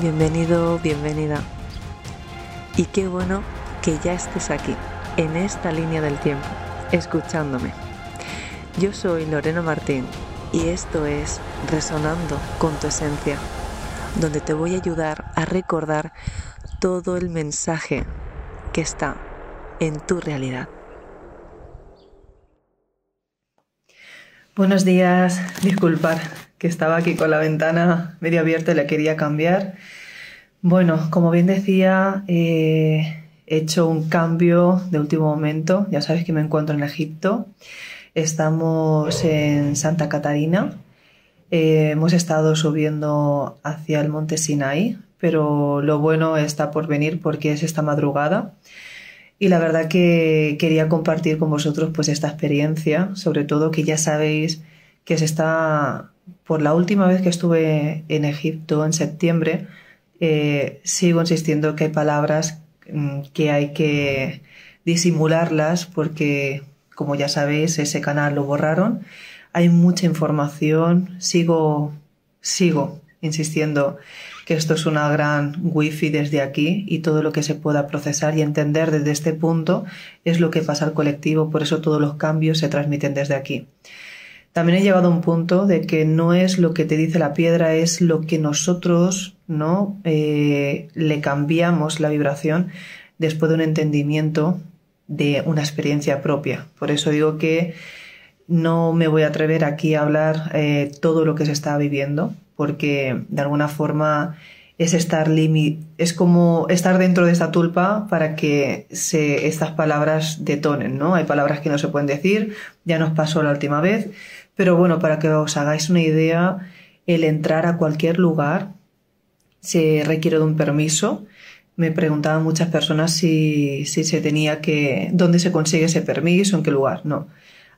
bienvenido, bienvenida. Y qué bueno que ya estés aquí, en esta línea del tiempo, escuchándome. Yo soy Lorena Martín y esto es Resonando con tu Esencia, donde te voy a ayudar a recordar todo el mensaje que está en tu realidad. Buenos días, disculpar que estaba aquí con la ventana medio abierta y la quería cambiar. Bueno, como bien decía, eh, he hecho un cambio de último momento. Ya sabes que me encuentro en Egipto. Estamos en Santa Catarina. Eh, hemos estado subiendo hacia el monte Sinai, pero lo bueno está por venir porque es esta madrugada. Y la verdad que quería compartir con vosotros pues esta experiencia, sobre todo que ya sabéis que se está, por la última vez que estuve en Egipto en septiembre, eh, sigo insistiendo que hay palabras mm, que hay que disimularlas porque, como ya sabéis, ese canal lo borraron. Hay mucha información, sigo, sigo insistiendo que esto es una gran wifi desde aquí y todo lo que se pueda procesar y entender desde este punto es lo que pasa al colectivo, por eso todos los cambios se transmiten desde aquí. También he llegado a un punto de que no es lo que te dice la piedra, es lo que nosotros no eh, le cambiamos la vibración después de un entendimiento de una experiencia propia. Por eso digo que no me voy a atrever aquí a hablar eh, todo lo que se está viviendo, porque de alguna forma es estar es como estar dentro de esta tulpa para que se, estas palabras detonen, ¿no? Hay palabras que no se pueden decir, ya nos pasó la última vez, pero bueno, para que os hagáis una idea, el entrar a cualquier lugar se requiere de un permiso. Me preguntaban muchas personas si, si se tenía que, dónde se consigue ese permiso, en qué lugar. No.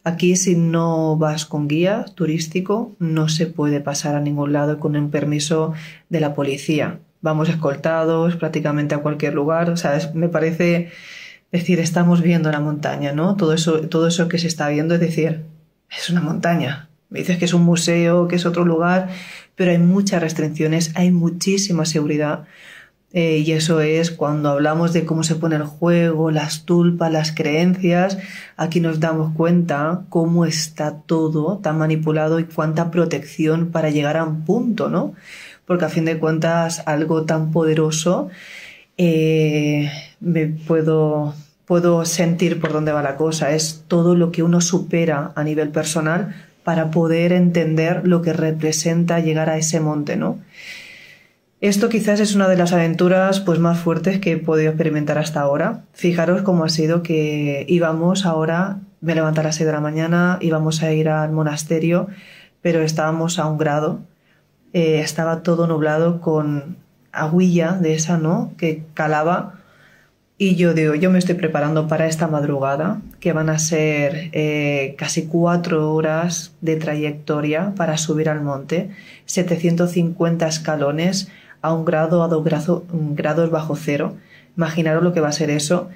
Aquí si no vas con guía turístico no se puede pasar a ningún lado con un permiso de la policía. Vamos escoltados prácticamente a cualquier lugar. O sea, me parece decir, estamos viendo la montaña, ¿no? Todo eso, todo eso que se está viendo, es decir, es una montaña. Me dices que es un museo, que es otro lugar, pero hay muchas restricciones, hay muchísima seguridad. Eh, y eso es cuando hablamos de cómo se pone el juego, las tulpas, las creencias, aquí nos damos cuenta cómo está todo tan manipulado y cuánta protección para llegar a un punto, ¿no? Porque a fin de cuentas algo tan poderoso eh, me puedo, puedo sentir por dónde va la cosa. Es todo lo que uno supera a nivel personal para poder entender lo que representa llegar a ese monte, ¿no? Esto quizás es una de las aventuras pues, más fuertes que he podido experimentar hasta ahora. Fijaros cómo ha sido que íbamos ahora, me levanté a las 6 de la mañana, íbamos a ir al monasterio, pero estábamos a un grado. Eh, estaba todo nublado con aguilla de esa, ¿no? Que calaba. Y yo digo, yo me estoy preparando para esta madrugada, que van a ser eh, casi cuatro horas de trayectoria para subir al monte, 750 escalones, a un grado, a dos grados bajo cero. Imaginaros lo que va a ser eso.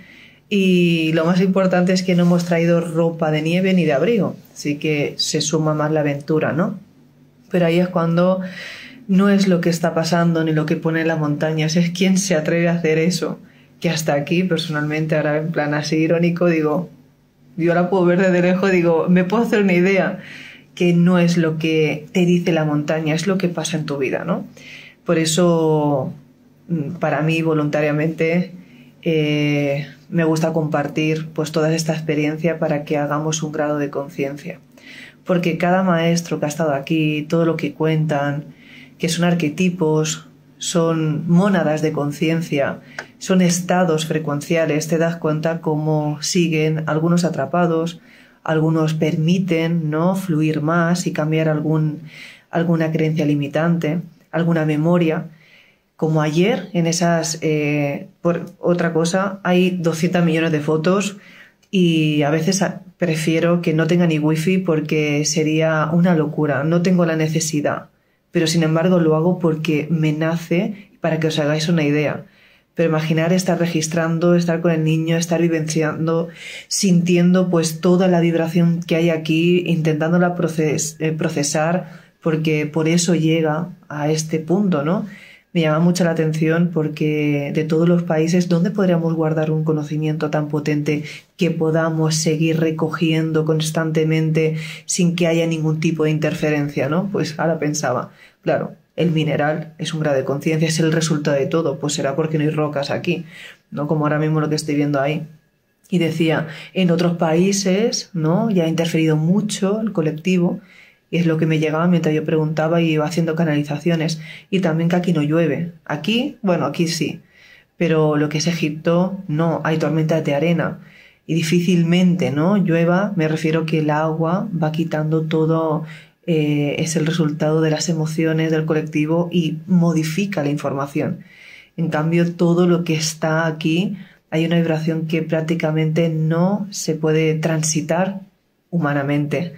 Y lo más importante es que no hemos traído ropa de nieve ni de abrigo, así que se suma más la aventura, ¿no? Pero ahí es cuando no es lo que está pasando ni lo que pone en las montañas, es quién se atreve a hacer eso. Que hasta aquí, personalmente, ahora en plan así irónico, digo, yo ahora puedo ver desde lejos, digo, me puedo hacer una idea que no es lo que te dice la montaña, es lo que pasa en tu vida, ¿no? Por eso, mm, para mí, voluntariamente, eh, me gusta compartir pues toda esta experiencia para que hagamos un grado de conciencia. Porque cada maestro que ha estado aquí, todo lo que cuentan, que son arquetipos, son mónadas de conciencia, son estados frecuenciales, te das cuenta cómo siguen algunos atrapados, algunos permiten no fluir más y cambiar algún, alguna creencia limitante alguna memoria. Como ayer, en esas, eh, por otra cosa, hay 200 millones de fotos y a veces prefiero que no tenga ni wifi porque sería una locura. No tengo la necesidad, pero sin embargo lo hago porque me nace para que os hagáis una idea. Pero imaginar estar registrando, estar con el niño, estar vivenciando, sintiendo pues toda la vibración que hay aquí, intentándola eh, procesar porque por eso llega a este punto, ¿no? me llama mucho la atención porque de todos los países, ¿dónde podríamos guardar un conocimiento tan potente que podamos seguir recogiendo constantemente sin que haya ningún tipo de interferencia? ¿no? Pues ahora pensaba, claro, el mineral es un grado de conciencia, es el resultado de todo, pues será porque no hay rocas aquí, ¿no? Como ahora mismo lo que estoy viendo ahí. Y decía, en otros países, ¿no? Ya ha interferido mucho el colectivo, y es lo que me llegaba mientras yo preguntaba y iba haciendo canalizaciones. Y también que aquí no llueve. Aquí, bueno, aquí sí. Pero lo que es Egipto, no, hay tormentas de arena. Y difícilmente, ¿no? Llueva, me refiero que el agua va quitando todo eh, es el resultado de las emociones del colectivo y modifica la información. En cambio, todo lo que está aquí, hay una vibración que prácticamente no se puede transitar humanamente.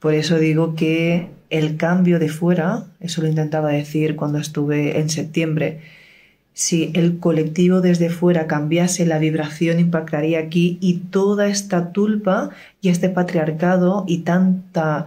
Por eso digo que el cambio de fuera, eso lo intentaba decir cuando estuve en septiembre, si el colectivo desde fuera cambiase, la vibración impactaría aquí y toda esta tulpa y este patriarcado y tanta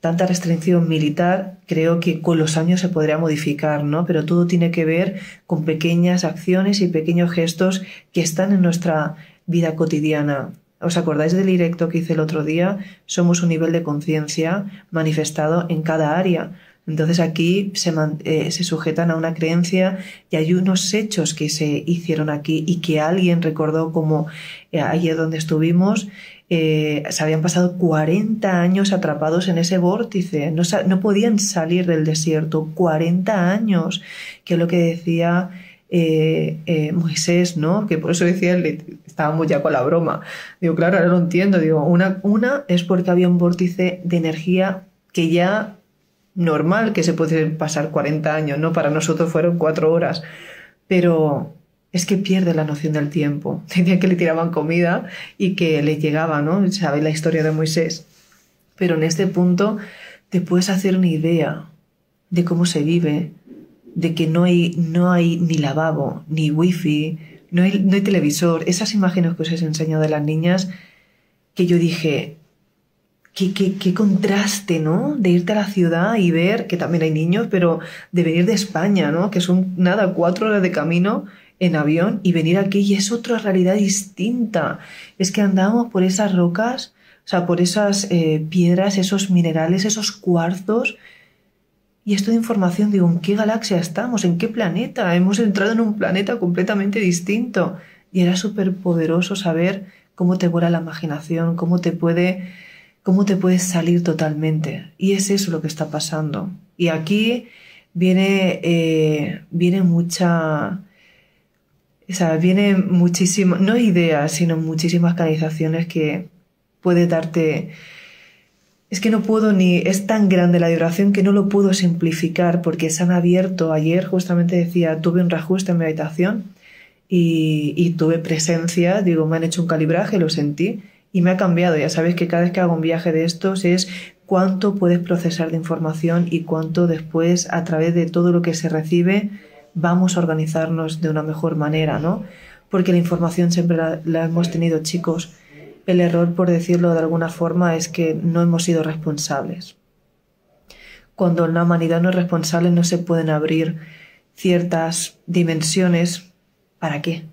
tanta restricción militar, creo que con los años se podría modificar, ¿no? Pero todo tiene que ver con pequeñas acciones y pequeños gestos que están en nuestra vida cotidiana. ¿Os acordáis del directo que hice el otro día? Somos un nivel de conciencia manifestado en cada área. Entonces aquí se, eh, sujetan a una creencia y hay unos hechos que se hicieron aquí y que alguien recordó como eh, ayer donde estuvimos eh, se habían pasado 40 años atrapados en ese vórtice, no, no, podían salir del desierto, 40 años, que es lo que decía eh, eh, Moisés, ¿no? Que por eso decía, estábamos ya con la broma. Digo, claro, ahora lo entiendo. Digo, una, es porque había un vórtice de energía que ya normal que se puede pasar 40 años, ¿no? Para nosotros fueron cuatro horas. Pero es que pierde la noción del tiempo. Decían que le tiraban comida y que le llegaba, ¿no? Sabéis la historia de Moisés. Pero en este punto te puedes hacer una idea de cómo se vive, de que no hay, no hay ni lavabo, ni wifi, no hay, no hay televisor. Esas imágenes que os he enseñado de las niñas, que yo dije, Qué, qué, qué, contraste, ¿no? De irte a la ciudad y ver que también hay niños, pero de venir de España, ¿no? Que son nada, cuatro horas de camino en avión y venir aquí y es otra realidad distinta. Es que andamos por esas rocas, o sea, por esas eh, piedras, esos minerales, esos cuarzos. Y esto de información, digo, ¿en qué galaxia estamos? ¿En qué planeta? Hemos entrado en un planeta completamente distinto. Y era súper poderoso saber cómo te vuela la imaginación, cómo te puede, cómo te puedes salir totalmente. Y es eso lo que está pasando. Y aquí viene, eh, viene mucha, o sea, viene muchísimo, no ideas, sino muchísimas canalizaciones que puede darte... Es que no puedo ni... Es tan grande la vibración que no lo puedo simplificar porque se han abierto. Ayer justamente decía, tuve un reajuste en mi habitación y, tuve presencia, digo, me han hecho un calibraje, lo sentí y me ha cambiado. Ya sabes que cada vez que hago un viaje de estos es cuánto puedes procesar de información y cuánto después a través de todo lo que se recibe vamos a organizarnos de una mejor manera, ¿no? Porque la información siempre la, hemos tenido, chicos. El error, por decirlo de alguna forma, es que no hemos sido responsables. Cuando la humanidad no es responsable, no se pueden abrir ciertas dimensiones. ¿Para qué?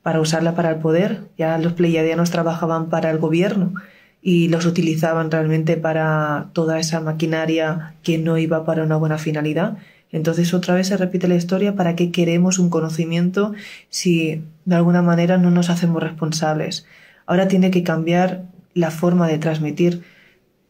Para usarla para el poder. Ya los pleiadianos trabajaban para el gobierno y los utilizaban realmente para toda esa maquinaria que no iba para una buena finalidad entonces otra vez se repite la historia, ¿para qué queremos un conocimiento si de alguna manera no nos hacemos responsables? Ahora tiene que cambiar la forma de transmitir.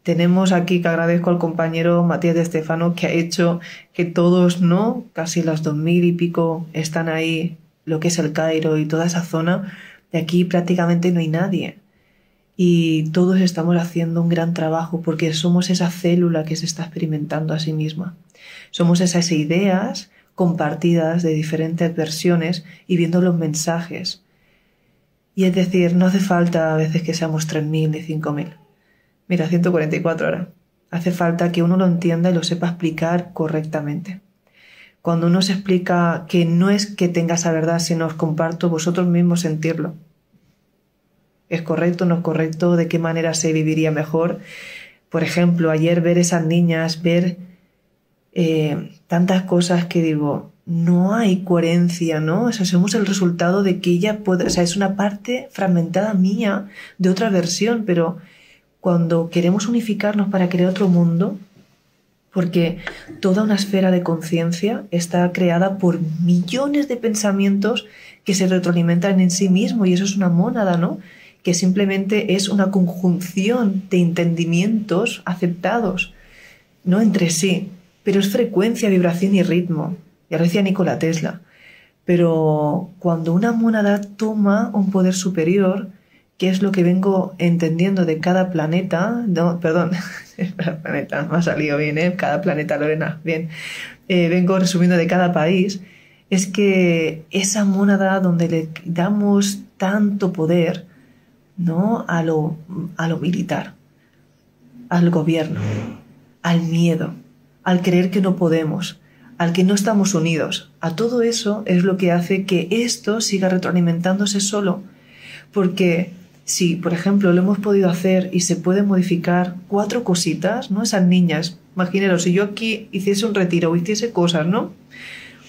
Tenemos aquí que agradezco al compañero Matías de Estefano que ha hecho que todos, ¿no? Casi las dos mil y pico están ahí, lo que es el Cairo y toda esa zona. De aquí prácticamente no hay nadie. Y todos estamos haciendo un gran trabajo porque somos esa célula que se está experimentando a sí misma. Somos esas ideas compartidas de diferentes versiones y viendo los mensajes. Y es decir, no hace falta a veces que seamos 3.000 ni 5.000. Mira, 144 horas. Hace falta que uno lo entienda y lo sepa explicar correctamente. Cuando uno se explica que no es que tenga esa verdad, sino os comparto vosotros mismos sentirlo. ¿Es correcto, no es correcto? ¿De qué manera se viviría mejor? Por ejemplo, ayer ver esas niñas, ver eh, tantas cosas que digo, no hay coherencia, ¿no? O sea, somos el resultado de que ella puede, o sea, es una parte fragmentada mía de otra versión, pero cuando queremos unificarnos para crear otro mundo, porque toda una esfera de conciencia está creada por millones de pensamientos que se retroalimentan en sí mismo y eso es una mónada, ¿no? Que simplemente es una conjunción de entendimientos aceptados, no entre sí, pero es frecuencia, vibración y ritmo. Ya lo decía Nikola Tesla. Pero cuando una mónada toma un poder superior, que es lo que vengo entendiendo de cada planeta, no, perdón, planeta, me ha salido bien, ¿eh? Cada planeta, Lorena, bien. Eh, vengo resumiendo de cada país, es que esa mónada donde le damos tanto poder, ¿no? A lo, a lo militar, al gobierno, al miedo, al creer que no podemos, al que no estamos unidos. A todo eso es lo que hace que esto siga retroalimentándose solo, porque si, por ejemplo, lo hemos podido hacer y se puede modificar cuatro cositas, ¿no? Esas niñas, imaginaros, si yo aquí hiciese un retiro o hiciese cosas, ¿no?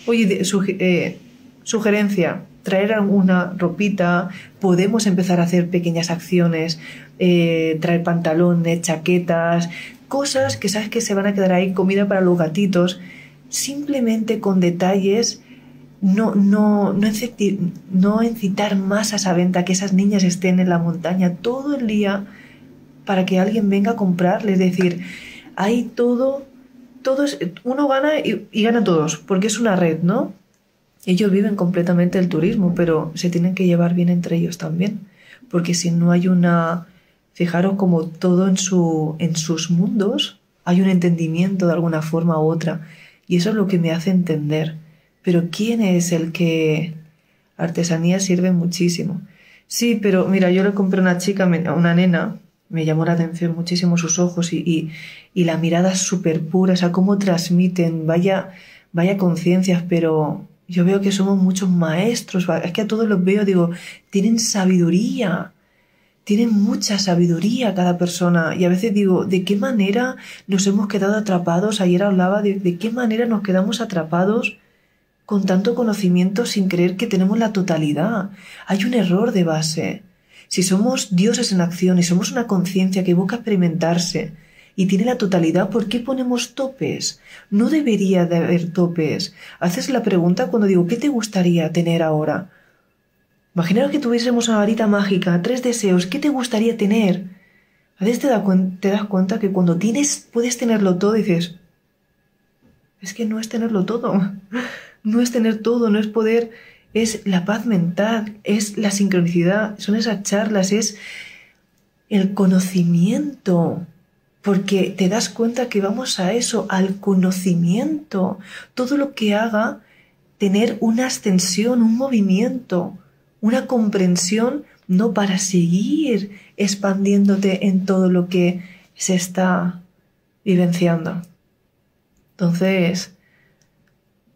Oye, eh, sugerencia, traer alguna ropita, podemos empezar a hacer pequeñas acciones, eh, traer pantalones, chaquetas, cosas que sabes que se van a quedar ahí, comida para los gatitos, simplemente con detalles, no, no, no, incitar, no incitar más a esa venta, que esas niñas estén en la montaña todo el día para que alguien venga a comprarle. Es decir, hay todo, todos, uno gana y, y gana todos, porque es una red, ¿no? Ellos viven completamente el turismo, pero se tienen que llevar bien entre ellos también, porque si no hay una, fijaros como todo en, su, en sus mundos, hay un entendimiento de alguna forma u otra y eso es lo que me hace entender. Pero ¿quién es el que... Artesanía sirve muchísimo. Sí, pero mira, yo le compré a una chica, a una nena, me llamó la atención muchísimo sus ojos y, y, la mirada súper pura, o sea, cómo transmiten, vaya, vaya conciencias, pero yo veo que somos muchos maestros, es que a todos los veo, digo, tienen sabiduría, tienen mucha sabiduría cada persona y a veces digo, ¿de qué manera nos hemos quedado atrapados? Ayer hablaba de, de qué manera nos quedamos atrapados con tanto conocimiento sin creer que tenemos la totalidad. Hay un error de base. Si somos dioses en acción y somos una conciencia que busca experimentarse y tiene la totalidad, ¿por qué ponemos topes? No debería de haber topes. Haces la pregunta cuando digo, ¿qué te gustaría tener ahora? Imaginaros que tuviésemos una varita mágica, tres deseos, ¿qué te gustaría tener? A veces te, das cuenta que cuando tienes, puedes tenerlo todo, dices, es que no es tenerlo todo, no es tener todo, no es poder, es la paz mental, es la sincronicidad, son esas charlas, es el conocimiento, porque te das cuenta que vamos a eso, al conocimiento, todo lo que haga tener una ascensión, un movimiento, una comprensión no para seguir expandiéndote en todo lo que se está vivenciando. Entonces,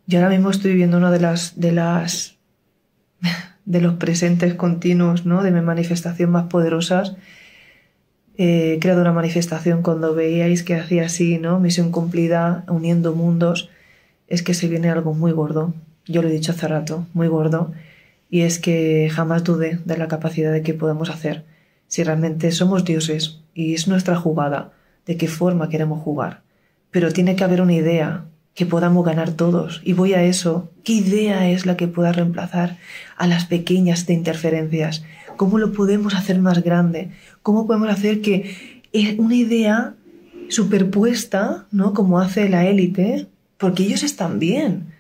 yo ahora mismo estoy viviendo una de las de las de los presentes continuos, ¿no? De mi manifestación más poderosas. he creado una manifestación cuando veíais que hacía así, ¿no? Misión cumplida, uniendo mundos. Es que se viene algo muy gordo. Yo lo he dicho hace rato, muy gordo y es que jamás dude de la capacidad de que podemos hacer si realmente somos dioses y es nuestra jugada de qué forma queremos jugar. Pero tiene que haber una idea que podamos ganar todos y voy a eso. ¿Qué idea es la que pueda reemplazar a las pequeñas de interferencias? ¿Cómo lo podemos hacer más grande? ¿Cómo podemos hacer que una idea superpuesta, ¿no? Como hace la élite, porque ellos están bien.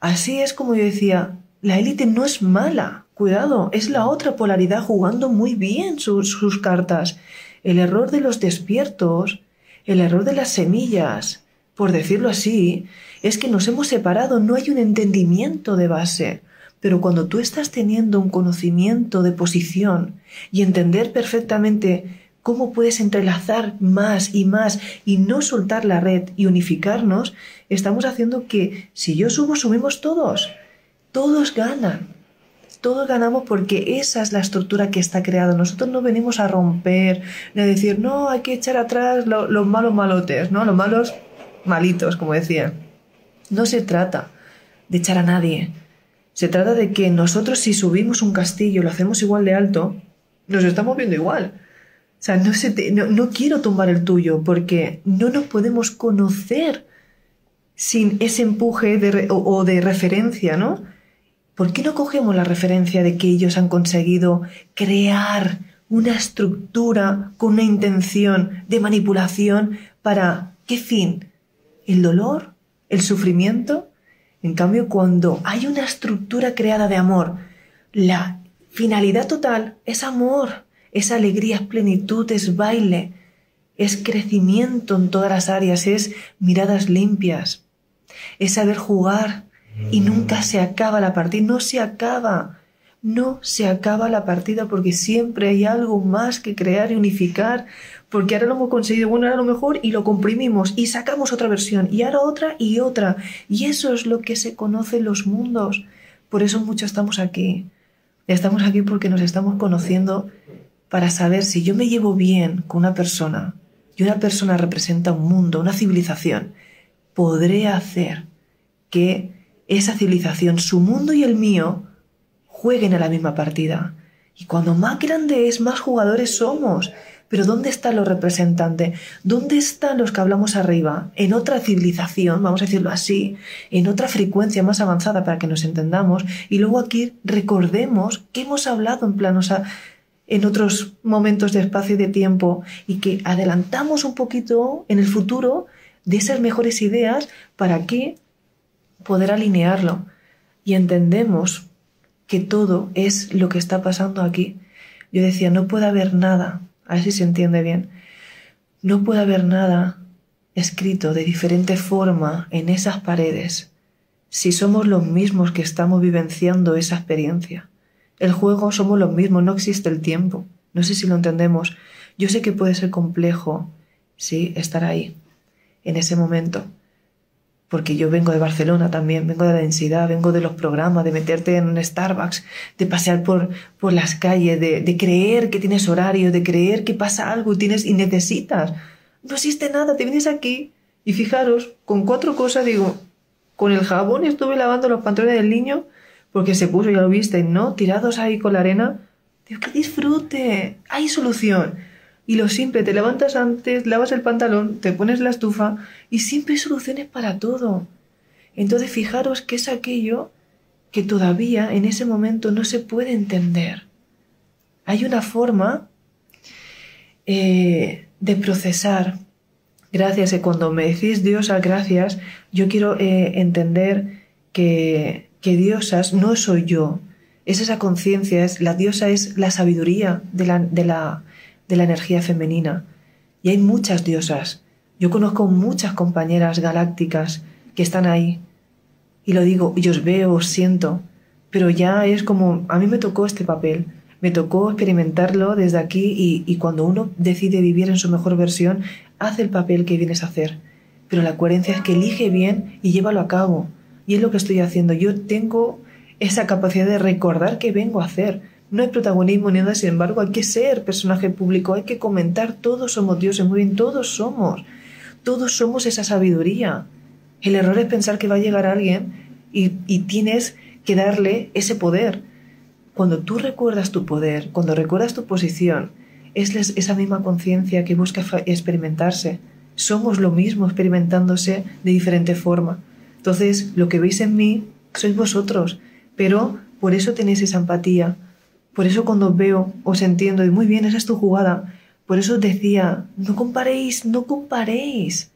Así es como yo decía, la élite no es mala, cuidado, es la otra polaridad jugando muy bien sus, cartas. El error de los despiertos, el error de las semillas, por decirlo así, es que nos hemos separado, no hay un entendimiento de base. Pero cuando tú estás teniendo un conocimiento de posición y entender perfectamente cómo puedes entrelazar más y más y no soltar la red y unificarnos, estamos haciendo que si yo subo, subimos todos. Todos ganan. Todos ganamos porque esa es la estructura que está creada. Nosotros no venimos a romper, ni a decir, no, hay que echar atrás los malos malotes, ¿no? Los malos malitos, como decía. No se trata. de echar a nadie. Se trata de que nosotros si subimos un castillo lo hacemos igual de alto, nos estamos viendo igual. O sea, no, quiero tumbar el tuyo porque no nos podemos conocer sin ese empuje o de referencia, ¿no? ¿Por qué no cogemos la referencia de que ellos han conseguido crear una estructura con una intención de manipulación para qué fin? ¿El dolor? ¿El sufrimiento? En cambio, cuando hay una estructura creada de amor, la finalidad total es amor, es alegría, es plenitud, es baile, es crecimiento en todas las áreas, es miradas limpias, es saber jugar y nunca se acaba la partida, no se acaba no se acaba la partida porque siempre hay algo más que crear y unificar, porque ahora lo hemos conseguido, bueno, ahora lo mejor y lo comprimimos y sacamos otra versión y ahora otra y otra. Y eso es lo que se conoce en los mundos. Por eso muchos estamos aquí. Estamos aquí porque nos estamos conociendo para saber si yo me llevo bien con una persona y una persona representa un mundo, una civilización, podré hacer que esa civilización, su mundo y el mío, jueguen a la misma partida. Y cuando más grande es, más jugadores somos. Pero ¿dónde están los representantes? ¿Dónde están los que hablamos arriba? En otra civilización, vamos a decirlo así, en otra frecuencia más avanzada para que nos entendamos. Y luego aquí recordemos que hemos hablado en planos en otros momentos de espacio y de tiempo y que adelantamos un poquito en el futuro de esas mejores ideas para que poder alinearlo. Y entendemos que todo es lo que está pasando aquí. Yo decía, no puede haber nada, a ver si se entiende bien, no puede haber nada escrito de diferente forma en esas paredes si somos los mismos que estamos vivenciando esa experiencia. El juego somos los mismos, no existe el tiempo. No sé si lo entendemos. Yo sé que puede ser complejo, sí, estar ahí, en ese momento porque yo vengo de Barcelona también, vengo de la densidad, vengo de los programas, de meterte en un Starbucks, de pasear por, por las calles, de, creer que tienes horario, de creer que pasa algo y, tienes, y necesitas. No existe nada, te vienes aquí y fijaros, con cuatro cosas digo, con el jabón estuve lavando los pantalones del niño porque se puso, ya lo viste, ¿no? Tirados ahí con la arena. Digo, que disfrute, hay solución. Y lo simple, te levantas antes, lavas el pantalón, te pones la estufa y siempre hay soluciones para todo. Entonces fijaros que es aquello que todavía en ese momento no se puede entender. Hay una forma eh, de procesar. Gracias, y cuando me decís diosas, gracias, yo quiero eh, entender que, que diosas no soy yo. Es esa conciencia, es, la diosa es la sabiduría de la de la energía femenina. Y hay muchas diosas. Yo conozco muchas compañeras galácticas que están ahí. Y lo digo, y os veo, os siento. Pero ya es como, a mí me tocó este papel. Me tocó experimentarlo desde aquí y, y cuando uno decide vivir en su mejor versión, hace el papel que vienes a hacer. Pero la coherencia es que elige bien y llévalo a cabo. Y es lo que estoy haciendo. Yo tengo esa capacidad de recordar qué vengo a hacer no hay protagonismo ni nada, sin embargo, hay que ser personaje público, hay que comentar, todos somos dioses, muy bien, todos somos, todos somos esa sabiduría. El error es pensar que va a llegar alguien y, tienes que darle ese poder. Cuando tú recuerdas tu poder, cuando recuerdas tu posición, es esa misma conciencia que busca experimentarse. Somos lo mismo experimentándose de diferente forma. Entonces, lo que veis en mí sois vosotros, pero por eso tenéis esa empatía, por eso cuando veo, os entiendo y muy bien, esa es tu jugada. Por eso decía, no comparéis, no comparéis.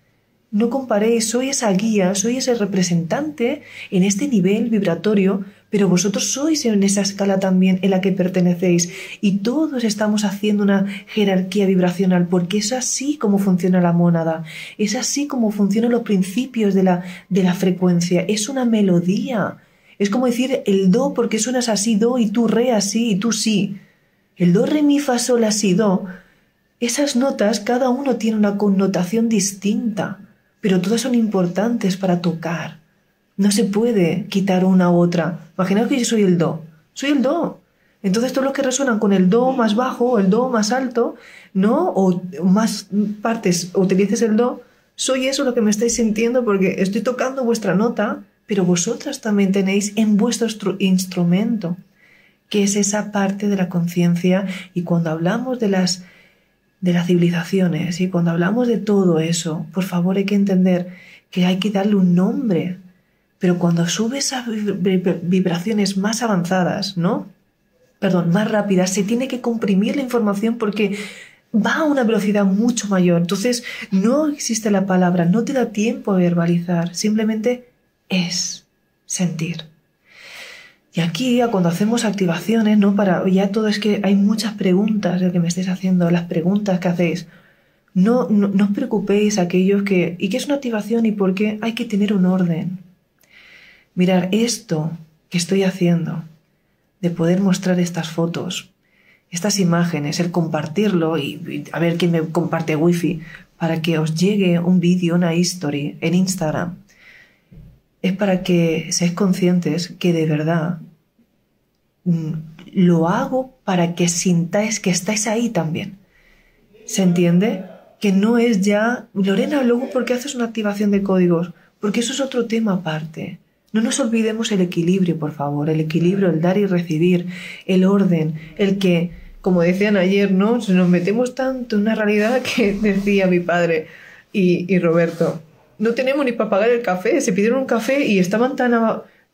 No comparéis, soy esa guía, soy ese representante en este nivel vibratorio, pero vosotros sois en esa escala también en la que pertenecéis y todos estamos haciendo una jerarquía vibracional porque es así como funciona la mónada, es así como funcionan los principios de la, de la frecuencia, es una melodía, es como decir el do porque suenas así, do, y tú re así, y tú sí. El do, re, mi, fa, sol, así, do. Esas notas, cada uno tiene una connotación distinta, pero todas son importantes para tocar. No se puede quitar una u otra. Imaginaos que yo soy el do. Soy el do. Entonces todos los que resuenan con el do más bajo el do más alto, ¿no? O más partes utilices el do, soy eso lo que me estáis sintiendo porque estoy tocando vuestra nota, pero vosotras también tenéis en vuestro instrumento, que es esa parte de la conciencia. Y cuando hablamos de las, de las civilizaciones y cuando hablamos de todo eso, por favor hay que entender que hay que darle un nombre. Pero cuando subes a vibraciones más avanzadas, ¿no? Perdón, más rápidas, se tiene que comprimir la información porque va a una velocidad mucho mayor. Entonces, no existe la palabra, no te da tiempo a verbalizar, simplemente es sentir. Y aquí, cuando hacemos activaciones, ¿no? Para, ya todo es que hay muchas preguntas de que me estáis haciendo, las preguntas que hacéis. No, no, no os preocupéis aquellos que... ¿Y qué es una activación y por qué? Hay que tener un orden. Mirar esto que estoy haciendo, de poder mostrar estas fotos, estas imágenes, el compartirlo y, a ver quién me comparte wifi para que os llegue un vídeo, una history en Instagram es para que seáis conscientes que de verdad mm, lo hago para que sintáis que estáis ahí también. ¿Se entiende? Que no es ya, Lorena, luego, ¿por qué haces una activación de códigos? Porque eso es otro tema aparte. No nos olvidemos el equilibrio, por favor, el equilibrio, el dar y recibir, el orden, el que, como decían ayer, ¿no? nos metemos tanto en una realidad que decía mi padre y, y Roberto, no tenemos ni para pagar el café. Se pidieron un café y estaban tan...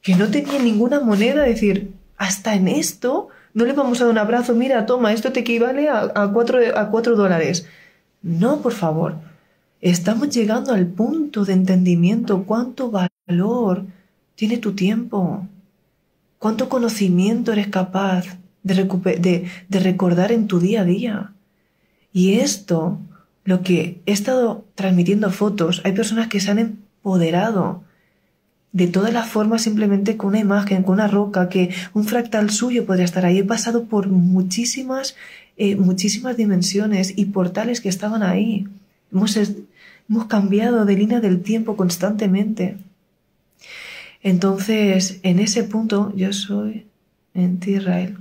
que no tenían ninguna moneda. Decir, hasta en esto no le vamos a dar un abrazo. Mira, toma, esto te equivale a, cuatro, a cuatro dólares. No, por favor. Estamos llegando al punto de entendimiento. ¿Cuánto valor tiene tu tiempo? ¿Cuánto conocimiento eres capaz de, de recordar en tu día a día? Y esto lo que he estado transmitiendo fotos, hay personas que se han empoderado de todas las formas simplemente con una imagen, con una roca, que un fractal suyo podría estar ahí. He pasado por muchísimas, eh, muchísimas dimensiones y portales que estaban ahí. Hemos, hemos cambiado de línea del tiempo constantemente. Entonces, en ese punto, yo soy en ti, Israel.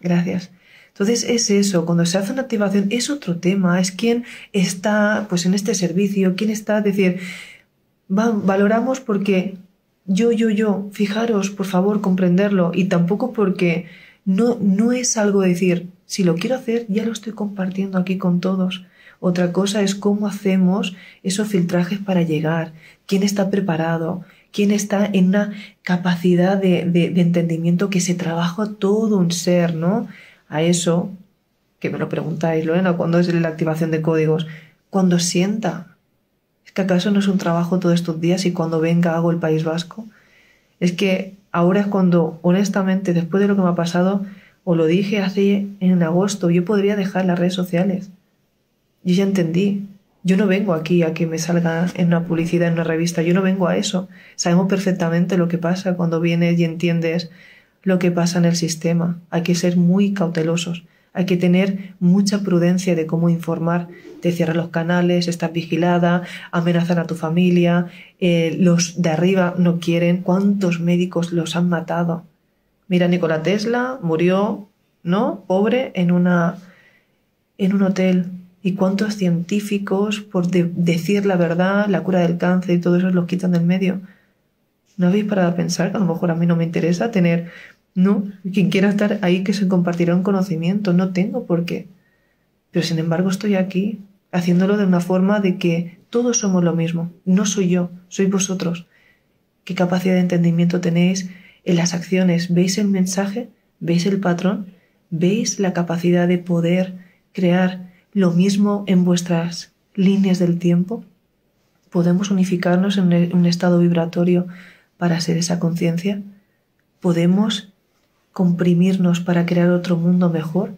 Gracias. Entonces es eso, cuando se hace una activación es otro tema, es quién está pues en este servicio, quién está, es decir, valoramos porque yo, yo, yo, fijaros, por favor, comprenderlo y tampoco porque no, no es algo decir, si lo quiero hacer, ya lo estoy compartiendo aquí con todos. Otra cosa es cómo hacemos esos filtrajes para llegar, quién está preparado, quién está en una capacidad de, de, de entendimiento que se trabaja todo un ser, ¿no? A eso, que me lo preguntáis, Lorena, ¿cuándo es la activación de códigos? Cuando sienta. ¿Es que acaso no es un trabajo todos estos días y cuando venga hago el País Vasco? Es que ahora es cuando, honestamente, después de lo que me ha pasado, o lo dije hace en agosto, yo podría dejar las redes sociales. Yo ya entendí. Yo no vengo aquí a que me salga en una publicidad, en una revista. Yo no vengo a eso. Sabemos perfectamente lo que pasa cuando vienes y entiendes lo que pasa en el sistema. Hay que ser muy cautelosos. Hay que tener mucha prudencia de cómo informar. Te cierran los canales, estás vigilada, amenazan a tu familia, eh, los de arriba no quieren. ¿Cuántos médicos los han matado? Mira, Nikola Tesla murió, ¿no? Pobre en una en un hotel. ¿Y cuántos científicos, por decir la verdad, la cura del cáncer y todo eso, los quitan del medio? ¿No habéis parado a pensar que a lo mejor a mí no me interesa tener no, quien quiera estar ahí que se compartirá un conocimiento, no tengo por qué. Pero sin embargo estoy aquí, haciéndolo de una forma de que todos somos lo mismo. No soy yo, sois vosotros. ¿Qué capacidad de entendimiento tenéis en las acciones? ¿Veis el mensaje? ¿Veis el patrón? ¿Veis la capacidad de poder crear lo mismo en vuestras líneas del tiempo? ¿Podemos unificarnos en un estado vibratorio para ser esa conciencia? ¿Podemos comprimirnos para crear otro mundo mejor?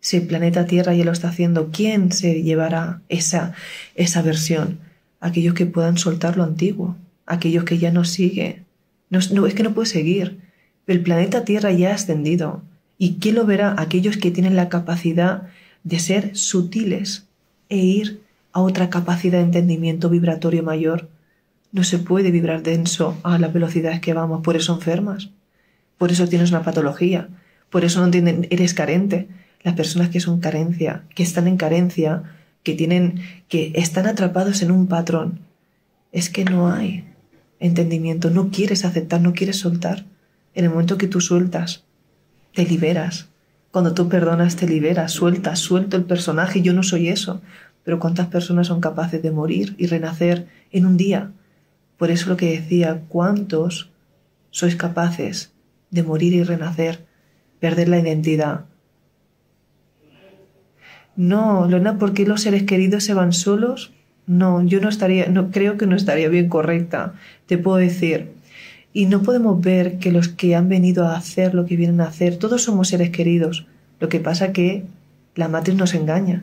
Si el planeta Tierra ya lo está haciendo, ¿quién se llevará esa, esa versión? Aquellos que puedan soltar lo antiguo, aquellos que ya no sigue. No, no, es que no puede seguir. El planeta Tierra ya ha ascendido. ¿Y quién lo verá? Aquellos que tienen la capacidad de ser sutiles e ir a otra capacidad de entendimiento vibratorio mayor. No se puede vibrar denso a las velocidades que vamos, por eso enfermas. Por eso tienes una patología, por eso no eres carente. Las personas que son carencia, que están en carencia, que tienen, que están atrapados en un patrón, es que no hay, entendimiento, no quieres aceptar, no quieres soltar. En el momento que tú sueltas, te liberas. Cuando tú perdonas, te liberas, sueltas, suelto el personaje, yo no soy eso. Pero ¿cuántas personas son capaces de morir y renacer en un día? Por eso lo que decía, ¿cuántos sois capaces de morir y renacer, perder la identidad? No, Lorena, ¿por qué los seres queridos se van solos? No, yo no estaría, no creo que no estaría bien correcta. Te puedo decir, y no podemos ver que los que han venido a hacer lo que vienen a hacer, todos somos seres queridos. Lo que pasa que la matriz nos engaña,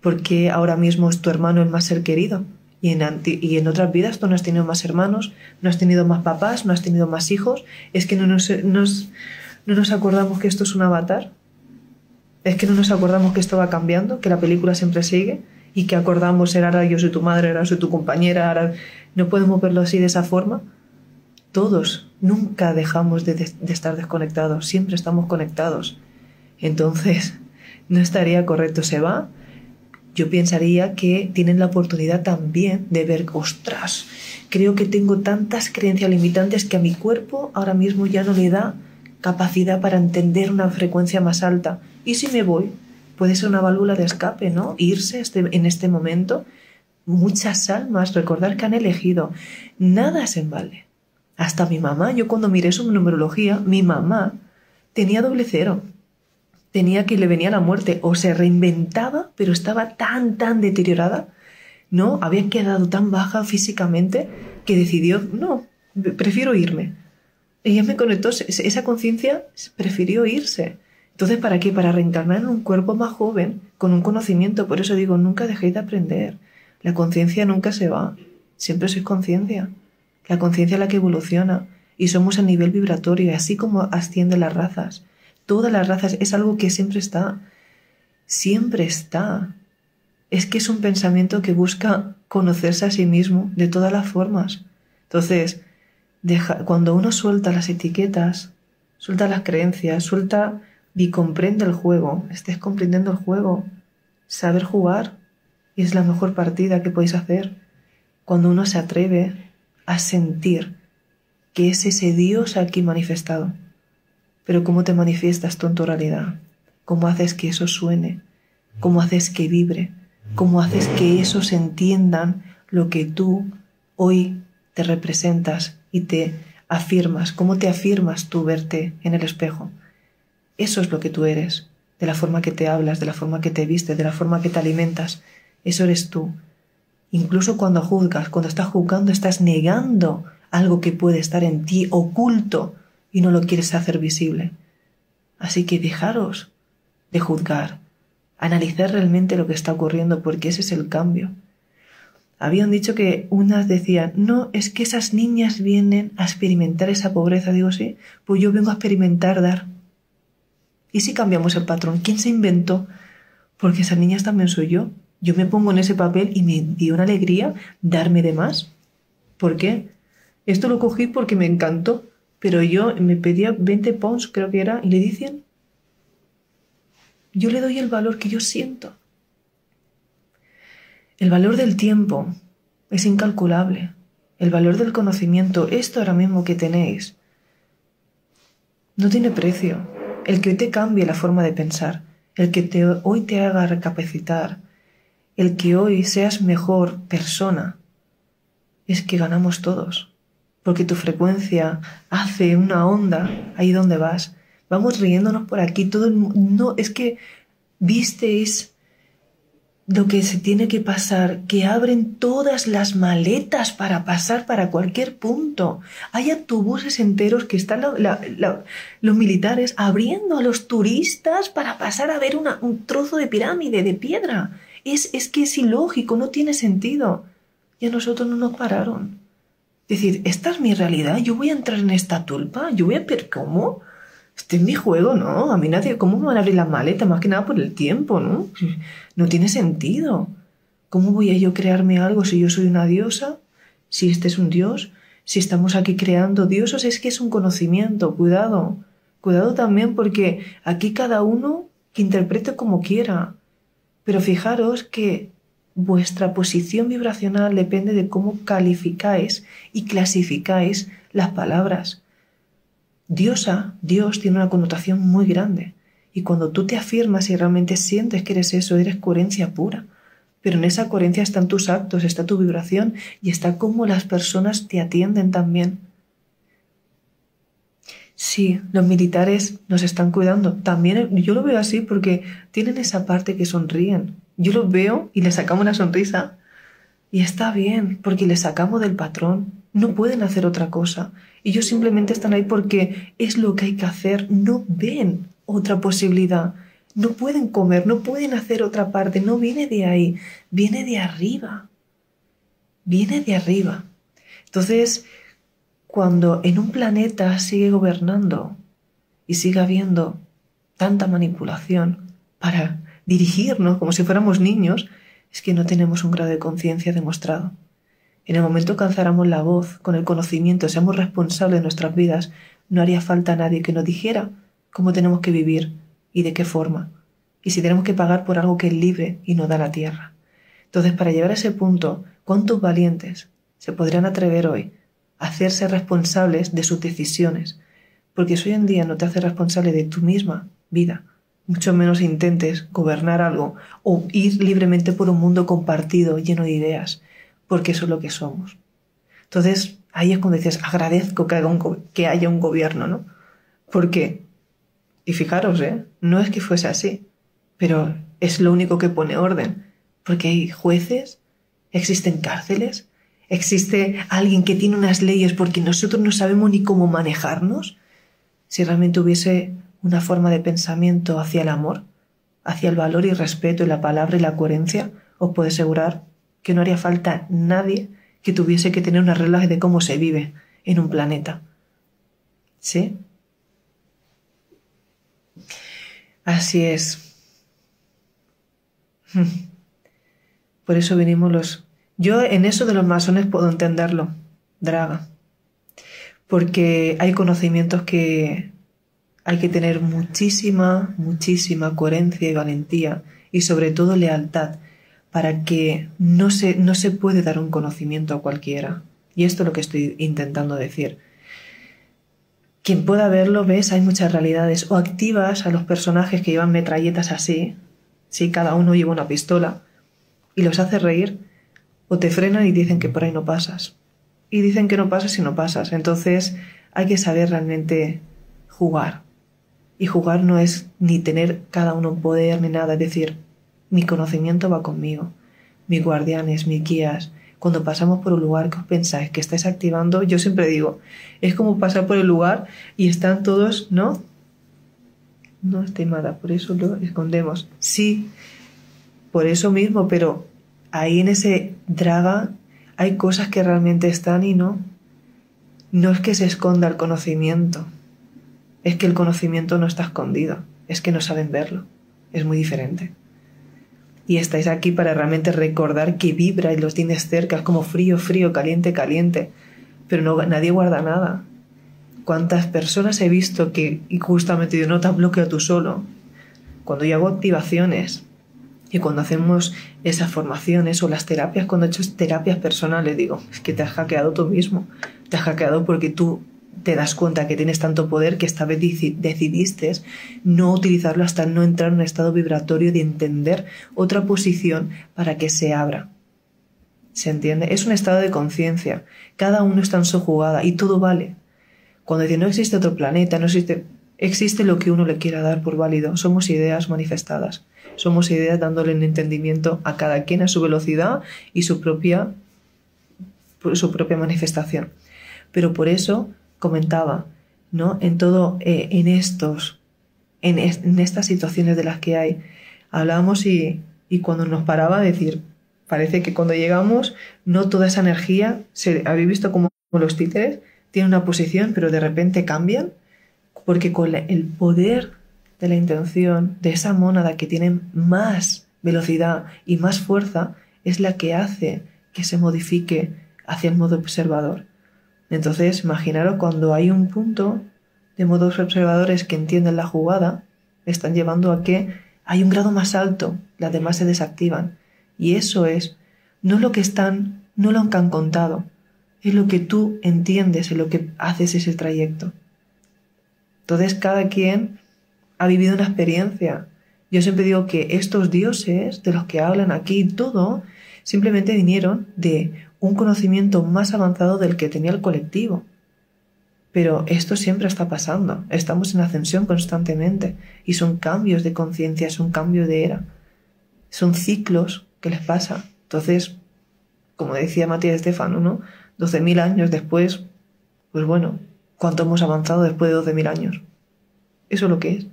porque ahora mismo es tu hermano el más ser querido. Y en, otras vidas tú no has tenido más hermanos, no has tenido más papás, no has tenido más hijos. Es que no nos, nos, no nos acordamos que esto es un avatar. Es que no nos acordamos que esto va cambiando, que la película siempre sigue y que acordamos ser ahora yo soy tu madre, ahora soy tu compañera, ahora no podemos verlo así de esa forma. Todos nunca dejamos de, de estar desconectados, siempre estamos conectados. Entonces, no estaría correcto, se va. Yo pensaría que tienen la oportunidad también de ver, ostras, creo que tengo tantas creencias limitantes que a mi cuerpo ahora mismo ya no le da capacidad para entender una frecuencia más alta. ¿Y si me voy? Puede ser una válvula de escape, ¿no? Irse este, en este momento. Muchas almas, recordar que han elegido. Nada es en vale. Hasta mi mamá, yo cuando miré su numerología, mi mamá tenía doble cero. Tenía que le venía la muerte. O se reinventaba, pero estaba tan, tan deteriorada. No, había quedado tan baja físicamente que decidió, no, prefiero irme. Ella me conectó, esa conciencia prefirió irse. Entonces, ¿para qué? Para reencarnar en un cuerpo más joven, con un conocimiento. Por eso digo, nunca dejéis de aprender. La conciencia nunca se va. Siempre sois conciencia. La conciencia es la que evoluciona. Y somos a nivel vibratorio, así como ascienden las razas. Todas las razas es algo que siempre está. Siempre está. Es que es un pensamiento que busca conocerse a sí mismo de todas las formas. Entonces, cuando uno suelta las etiquetas, suelta las creencias, suelta y comprende el juego, estés comprendiendo el juego, saber jugar es la mejor partida que podéis hacer. Cuando uno se atreve a sentir que es ese Dios aquí manifestado. Pero ¿cómo te manifiestas tú en tu realidad? ¿Cómo haces que eso suene? ¿Cómo haces que vibre? ¿Cómo haces que esos entiendan lo que tú hoy te representas y te afirmas, cómo te afirmas tú verte en el espejo. Eso es lo que tú eres, de la forma que te hablas, de la forma que te vistes, de la forma que te alimentas. Eso eres tú. Incluso cuando juzgas, cuando estás juzgando, estás negando algo que puede estar en ti oculto y no lo quieres hacer visible. Así que dejaros de juzgar, analizar realmente lo que está ocurriendo porque ese es el cambio. Habían dicho que unas decían, no, es que esas niñas vienen a experimentar esa pobreza. Digo, sí, pues yo vengo a experimentar dar. ¿Y si cambiamos el patrón? ¿Quién se inventó? Porque esas niñas también soy yo. Yo me pongo en ese papel y me dio una alegría darme de más. ¿Por qué? Esto lo cogí porque me encantó, pero yo me pedía 20 pounds, creo que era, y le dicen, yo le doy el valor que yo siento. El valor del tiempo es incalculable. El valor del conocimiento, esto ahora mismo que tenéis, no tiene precio. El que hoy te cambie la forma de pensar, el que hoy te haga recapacitar, el que hoy seas mejor persona, es que ganamos todos. Porque tu frecuencia hace una onda ahí donde vas. Vamos riéndonos por aquí, todo el. No, es que visteis lo que se tiene que pasar, que abren todas las maletas para pasar para cualquier punto. Hay autobuses enteros que están los militares abriendo a los turistas para pasar a ver un trozo de pirámide de piedra. Es, es que es ilógico, no tiene sentido. Y a nosotros no nos pararon. Decir, esta es mi realidad, yo voy a entrar en esta tulpa, yo voy a ver cómo. Este es mi juego, ¿no? A mí nadie, ¿cómo me van a abrir las maletas? Más que nada por el tiempo, ¿no? No tiene sentido. ¿Cómo voy a yo crearme algo si yo soy una diosa? Si este es un dios, si estamos aquí creando dioses, es que es un conocimiento, cuidado. Cuidado también porque aquí cada uno que interprete como quiera. Pero fijaros que vuestra posición vibracional depende de cómo calificáis y clasificáis las palabras. Diosa, Dios tiene una connotación muy grande. Y cuando tú te afirmas y realmente sientes que eres eso, eres coherencia pura. Pero en esa coherencia están tus actos, está tu vibración y está cómo las personas te atienden también. Sí, los militares nos están cuidando. También yo lo veo así porque tienen esa parte que sonríen. Yo los veo y les sacamos una sonrisa y está bien porque les sacamos del patrón. No pueden hacer otra cosa. Ellos simplemente están ahí porque es lo que hay que hacer. No ven otra posibilidad. No pueden comer, no pueden hacer otra parte, no viene de ahí, viene de arriba. Viene de arriba. Entonces, cuando en un planeta sigue gobernando y sigue habiendo tanta manipulación para dirigirnos como si fuéramos niños, es que no tenemos un grado de conciencia demostrado. En el momento que alzáramos la voz, con el conocimiento, seamos responsables de nuestras vidas, no haría falta a nadie que nos dijera cómo tenemos que vivir y de qué forma, y si tenemos que pagar por algo que es libre y no da la tierra. Entonces, para llegar a ese punto, ¿cuántos valientes se podrían atrever hoy a hacerse responsables de sus decisiones? Porque si hoy en día no te haces responsable de tu misma vida, mucho menos intentes gobernar algo o ir libremente por un mundo compartido, lleno de ideas, porque eso es lo que somos. Entonces, ahí es cuando dices, agradezco que, haya un gobierno, ¿no? Porque y fijaros, ¿eh? no es que fuese así, pero es lo único que pone orden, porque hay jueces, existen cárceles, existe alguien que tiene unas leyes porque nosotros no sabemos ni cómo manejarnos. Si realmente hubiese una forma de pensamiento hacia el amor, hacia el valor y respeto y la palabra y la coherencia, os puedo asegurar que no haría falta nadie que tuviese que tener unas reglas de cómo se vive en un planeta. ¿Sí? Así es. Por eso venimos los... Yo en eso de los masones puedo entenderlo, Draga. Porque hay conocimientos que hay que tener muchísima, muchísima coherencia y valentía y sobre todo lealtad para que no se, no se puede dar un conocimiento a cualquiera. Y esto es lo que estoy intentando decir quien pueda verlo, ves, hay muchas realidades. O activas a los personajes que llevan metralletas así, sí, cada uno lleva una pistola, y los hace reír, o te frenan y dicen que por ahí no pasas. Y dicen que no pasas y no pasas. Entonces hay que saber realmente jugar. Y jugar no es ni tener cada uno un poder ni nada, es decir, mi conocimiento va conmigo, mis guardianes, mis guías, cuando pasamos por un lugar que os pensáis que estáis activando, yo siempre digo, es como pasar por el lugar y están todos, ¿no? No, estimada, por eso lo escondemos. Sí, por eso mismo, pero ahí en ese draga hay cosas que realmente están y no. No es que se esconda el conocimiento, es que el conocimiento no está escondido, es que no saben verlo, es muy diferente y estáis aquí para realmente recordar que vibra y los tienes cerca, es como frío, frío, caliente, caliente, pero nadie guarda nada. ¿Cuántas personas he visto que y justamente yo no te bloqueo tú solo? Cuando yo hago activaciones y cuando hacemos esas formaciones o las terapias, cuando he hecho terapias personales, digo, es que te has hackeado tú mismo, te has hackeado porque tú te das cuenta que tienes tanto poder que esta vez decidiste no utilizarlo hasta no entrar en un estado vibratorio de entender otra posición para que se abra. ¿Se entiende? Es un estado de conciencia. Cada uno está en su jugada y todo vale. Cuando dice no existe otro planeta, no existe, existe lo que uno le quiera dar por válido. Somos ideas manifestadas. Somos ideas dándole un entendimiento a cada quien a su velocidad y su propia, su propia manifestación. Pero por eso comentaba, ¿no? En todo, eh, en estos, en, estas situaciones de las que hay, hablábamos y, y cuando nos paraba decir, parece que cuando llegamos, no toda esa energía, se, habéis visto como los títeres tienen una posición, pero de repente cambian, porque con el poder de la intención, de esa mónada que tiene más velocidad y más fuerza, es la que hace que se modifique hacia el modo observador. Entonces, imaginaros cuando hay un punto de modos observadores que entienden la jugada, están llevando a que hay un grado más alto, las demás se desactivan. Y eso es, no lo que están, no lo que han contado, es lo que tú entiendes, en lo que haces ese trayecto. Entonces cada quien ha vivido una experiencia. Yo siempre digo que estos dioses de los que hablan aquí todo simplemente vinieron de un conocimiento más avanzado del que tenía el colectivo. Pero esto siempre está pasando. Estamos en ascensión constantemente y son cambios de conciencia, son cambio de era. Son ciclos que les pasa. Entonces, como decía Matías Estefano, ¿no? 12.000 años después, pues bueno, ¿cuánto hemos avanzado después de 12.000 años? Eso es lo que es.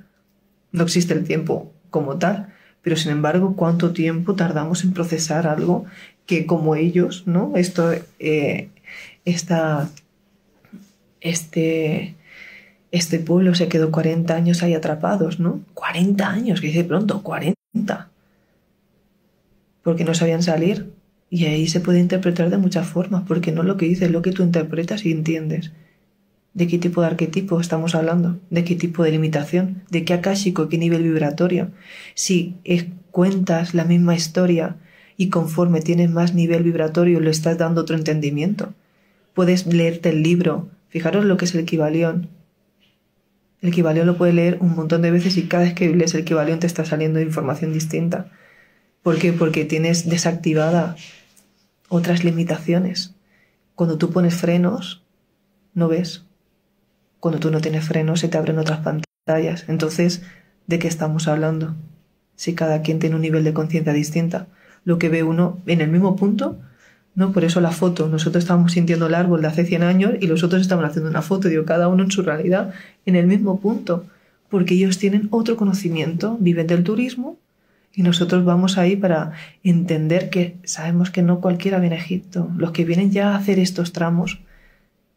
No existe el tiempo como tal, pero sin embargo, ¿cuánto tiempo tardamos en procesar algo que como ellos, ¿no? Esto, eh, esta, este, este pueblo se quedó 40 años ahí atrapados, ¿no? 40 años, que dice pronto, 40. Porque no sabían salir. Y ahí se puede interpretar de muchas formas, porque no lo que dices, lo que tú interpretas y entiendes. ¿De qué tipo de arquetipo estamos hablando? ¿De qué tipo de limitación? ¿De qué akáshico? ¿Qué nivel vibratorio? Si cuentas la misma historia y conforme tienes más nivel vibratorio le estás dando otro entendimiento. Puedes leerte el libro. Fijaros lo que es el equivalión. El equivalión lo puedes leer un montón de veces y cada vez que lees el equivalión te está saliendo información distinta. ¿Por qué? Porque tienes desactivada otras limitaciones. Cuando tú pones frenos, no ves. Cuando tú no tienes frenos, se te abren otras pantallas. Entonces, ¿de qué estamos hablando? Si cada quien tiene un nivel de conciencia distinta. Lo que ve uno en el mismo punto, ¿no? Por eso la foto. Nosotros estamos sintiendo el árbol de hace 100 años y los otros estamos haciendo una foto. Digo, cada uno en su realidad, en el mismo punto. Porque ellos tienen otro conocimiento, viven del turismo y nosotros vamos ahí para entender que sabemos que no cualquiera viene a Egipto. Los que vienen ya a hacer estos tramos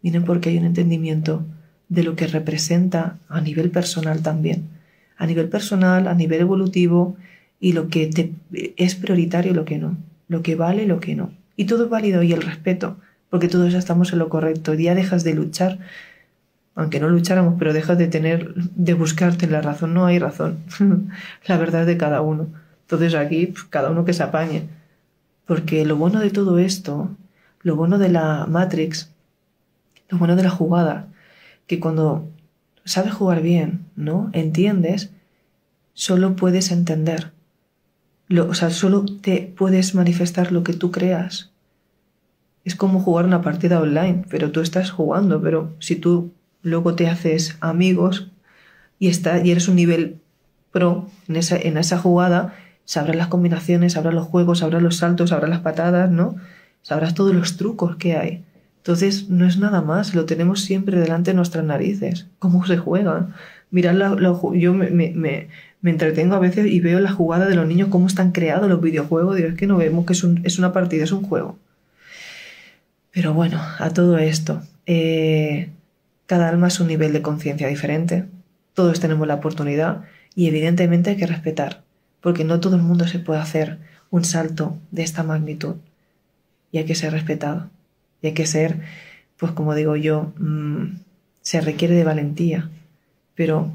vienen porque hay un entendimiento de lo que representa a nivel personal también. A nivel personal, a nivel evolutivo y lo que te, es prioritario lo que no. Lo que vale lo que no. Y todo es válido y el respeto, porque todos estamos en lo correcto. Ya dejas de luchar, aunque no lucháramos, pero dejas de tener, de buscarte la razón. No hay razón. la verdad es de cada uno. Entonces aquí, pues, cada uno que se apañe. Porque lo bueno de todo esto, lo bueno de la Matrix, lo bueno de la jugada, que cuando sabes jugar bien, ¿no? Entiendes, solo puedes entender. O sea, solo te puedes manifestar lo que tú creas. Es como jugar una partida online, pero tú estás jugando, pero si tú luego te haces amigos y, está, y eres un nivel pro en esa, en esa jugada, sabrás las combinaciones, sabrás los juegos, sabrás los saltos, sabrás las patadas, ¿no? Sabrás todos los trucos que hay. Entonces no es nada más, lo tenemos siempre delante de nuestras narices. ¿Cómo se juega? Mirad, la, yo me, entretengo a veces y veo la jugada de los niños, cómo están creados los videojuegos. Digo, es que no vemos que es, una partida, es un juego. Pero bueno, a todo esto, eh, cada alma es un nivel de conciencia diferente. Todos tenemos la oportunidad y evidentemente hay que respetar, porque no todo el mundo se puede hacer un salto de esta magnitud y hay que ser respetado. Y hay que ser, pues como digo yo, mm, se requiere de valentía, pero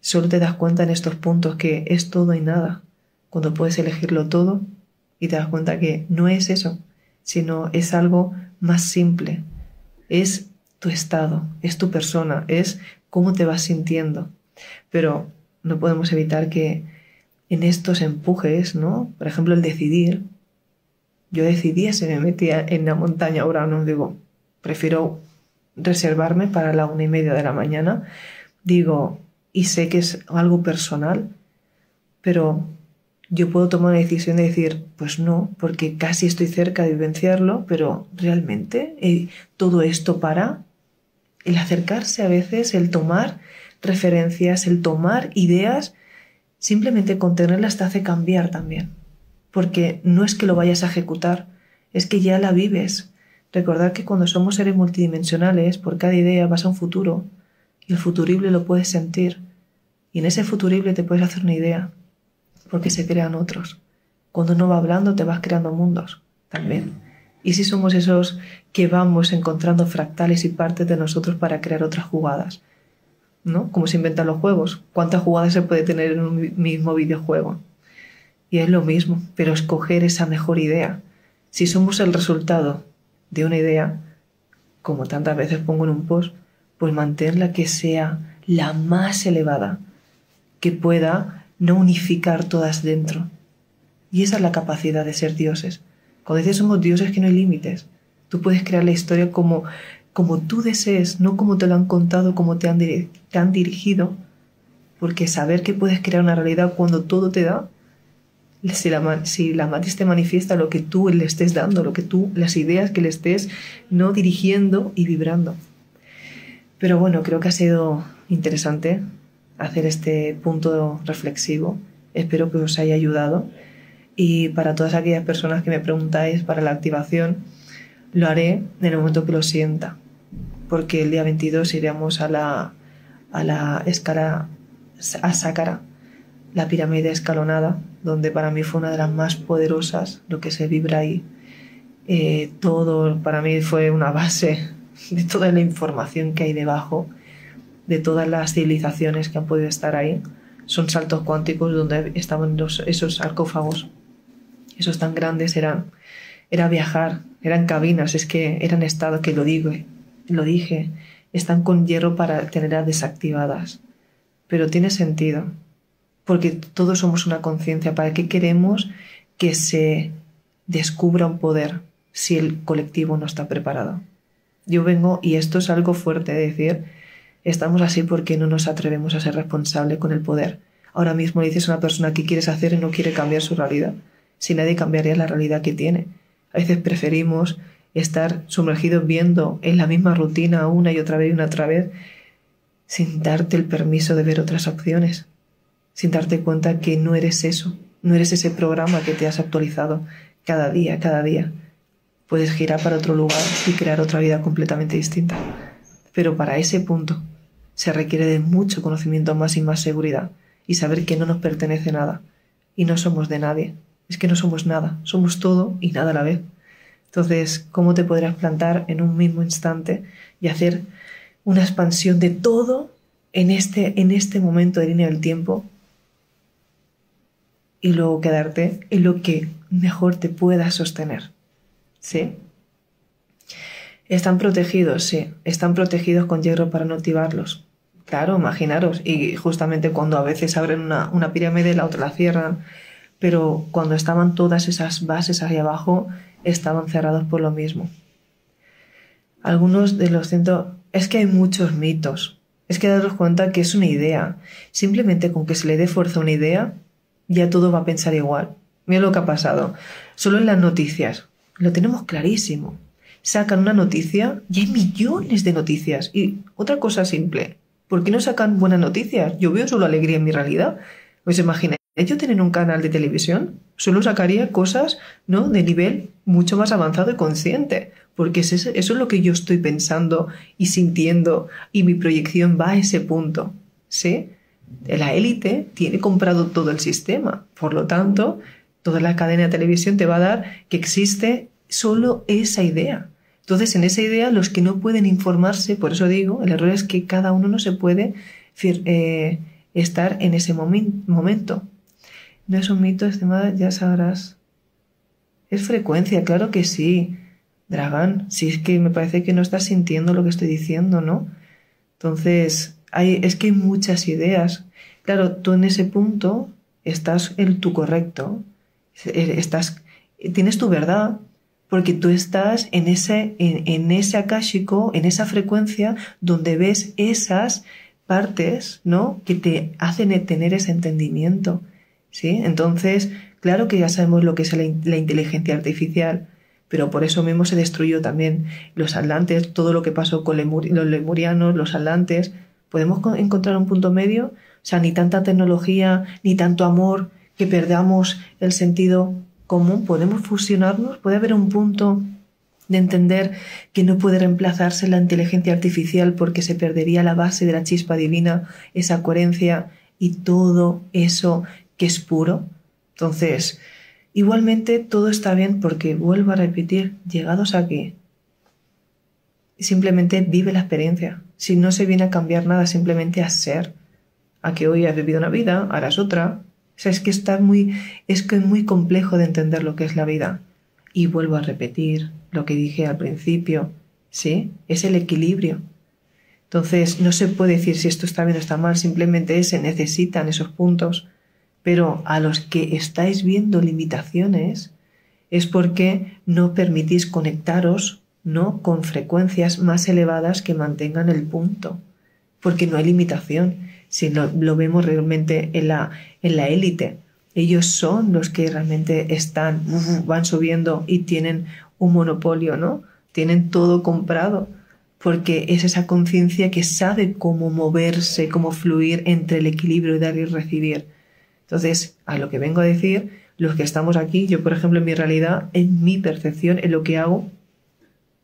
solo te das cuenta en estos puntos que es todo y nada, cuando puedes elegirlo todo y te das cuenta que no es eso, sino es algo más simple, es tu estado, es tu persona, es cómo te vas sintiendo. Pero no podemos evitar que en estos empujes, ¿no? Por ejemplo, el decidir, yo decidí se me metía en la montaña, ahora no digo, prefiero reservarme para la una y media de la mañana, digo, y sé que es algo personal, pero yo puedo tomar una decisión de decir, pues no, porque casi estoy cerca de vivenciarlo, pero realmente eh, todo esto para el acercarse a veces, el tomar referencias, el tomar ideas, simplemente contenerlas te hace cambiar también porque no es que lo vayas a ejecutar, es que ya la vives. Recordad que cuando somos seres multidimensionales, por cada idea vas a un futuro, el futurible lo puedes sentir, y en ese futurible te puedes hacer una idea, porque se crean otros. Cuando uno va hablando, te vas creando mundos también. Y si somos esos que vamos encontrando fractales y partes de nosotros para crear otras jugadas, ¿no? Como se inventan los juegos. ¿Cuántas jugadas se puede tener en un mismo videojuego? Y es lo mismo, pero escoger esa mejor idea. Si somos el resultado de una idea, como tantas veces pongo en un post, pues mantenerla que sea la más elevada, que pueda no unificar todas dentro. Y esa es la capacidad de ser dioses. Cuando dices somos dioses que no hay límites. Tú puedes crear la historia como, como tú desees, no como te lo han contado, como te han, han dirigido. Porque saber que puedes crear una realidad cuando todo te da, si la, si la matriz te manifiesta lo que tú le estés dando, lo que tú, las ideas que le estés no dirigiendo y vibrando. Pero bueno, creo que ha sido interesante hacer este punto reflexivo. Espero que os haya ayudado. Y para todas aquellas personas que me preguntáis para la activación, lo haré en el momento que lo sienta. Porque el día 22 iremos a la, a la escala, a Sácara, la pirámide escalonada, donde para mí fue una de las más poderosas, lo que se vibra ahí. Eh, todo para mí fue una base de toda la información que hay debajo, de todas las civilizaciones que han podido estar ahí. Son saltos cuánticos donde estaban esos sarcófagos, esos tan grandes eran, era viajar, eran cabinas, es que eran estados que lo digo, lo dije, están con hierro para tenerlas desactivadas. Pero tiene sentido, porque todos somos una conciencia. ¿Para qué queremos que se descubra un poder si el colectivo no está preparado? Yo vengo, y esto es algo fuerte de decir, estamos así porque no nos atrevemos a ser responsables con el poder. Ahora mismo dices a una persona que quieres hacer y no quiere cambiar su realidad. Si nadie cambiaría la realidad que tiene. A veces preferimos estar sumergidos viendo en la misma rutina una y otra vez y una otra vez sin darte el permiso de ver otras opciones sin darte cuenta que no eres eso, no eres ese programa que te has actualizado cada día, cada día. Puedes girar para otro lugar y crear otra vida completamente distinta. Pero para ese punto se requiere de mucho conocimiento más y más seguridad y saber que no nos pertenece nada y no somos de nadie. Es que no somos nada, somos todo y nada a la vez. Entonces, ¿cómo te podrás plantar en un mismo instante y hacer una expansión de todo en este, en este momento de línea del tiempo y luego quedarte en lo que mejor te pueda sostener. ¿Sí? Están protegidos, sí. Están protegidos con hierro para no activarlos. Claro, imaginaros. Y justamente cuando a veces abren una, una pirámide, la otra la cierran. Pero cuando estaban todas esas bases ahí abajo, estaban cerrados por lo mismo. Algunos de los cientos... Es que hay muchos mitos. Es que daros cuenta que es una idea. Simplemente con que se le dé fuerza a una idea, ya todo va a pensar igual. Mira lo que ha pasado. Solo en las noticias. Lo tenemos clarísimo. Sacan una noticia y hay millones de noticias. Y otra cosa simple. ¿Por qué no sacan buenas noticias? Yo veo solo alegría en mi realidad. ¿Os imagináis? Yo tener un canal de televisión solo sacaría cosas ¿no? de nivel mucho más avanzado y consciente, porque eso es lo que yo estoy pensando y sintiendo y mi proyección va a ese punto. ¿Sí? la élite tiene comprado todo el sistema. Por lo tanto, toda la cadena de televisión te va a dar que existe solo esa idea. Entonces, en esa idea, los que no pueden informarse, por eso digo, el error es que cada uno no se puede eh, estar en ese momento. No es un mito, estimada, ya sabrás. Es frecuencia, claro que sí. Dragán, si es que me parece que no estás sintiendo lo que estoy diciendo, ¿no? Entonces, es que hay muchas ideas. Claro, tú en ese punto estás en tu correcto, estás, tienes tu verdad, porque tú estás en ese, en, en ese akáshico, en esa frecuencia donde ves esas partes, ¿no? Que te hacen tener ese entendimiento, ¿sí? Entonces, claro que ya sabemos lo que es la, la inteligencia artificial, pero por eso mismo se destruyó también los atlantes, todo lo que pasó con los lemurianos, los atlantes, podemos encontrar un punto medio, o sea, ni tanta tecnología, ni tanto amor, que perdamos el sentido común, podemos fusionarnos, puede haber un punto de entender que no puede reemplazarse la inteligencia artificial porque se perdería la base de la chispa divina, esa coherencia y todo eso que es puro. Entonces, igualmente todo está bien porque, vuelvo a repetir, llegados aquí, simplemente vive la experiencia. Si no se viene a cambiar nada, simplemente a ser. A que hoy has vivido una vida, harás otra. Sea, es que está muy, es que muy complejo de entender lo que es la vida. Y vuelvo a repetir lo que dije al principio, ¿sí? Es el equilibrio. Entonces, no se puede decir si esto está bien o está mal, simplemente se necesitan esos puntos. Pero a los que estáis viendo limitaciones es porque no permitís conectaros, ¿no? Con frecuencias más elevadas que mantengan el punto. Porque no hay limitación. Si lo, lo vemos realmente en la, en la élite, ellos son los que realmente están, van subiendo y tienen un monopolio, ¿no? Tienen todo comprado, porque es esa conciencia que sabe cómo moverse, cómo fluir entre el equilibrio de dar y recibir. Entonces, a lo que vengo a decir, los que estamos aquí, yo por ejemplo en mi realidad, en mi percepción, en lo que hago,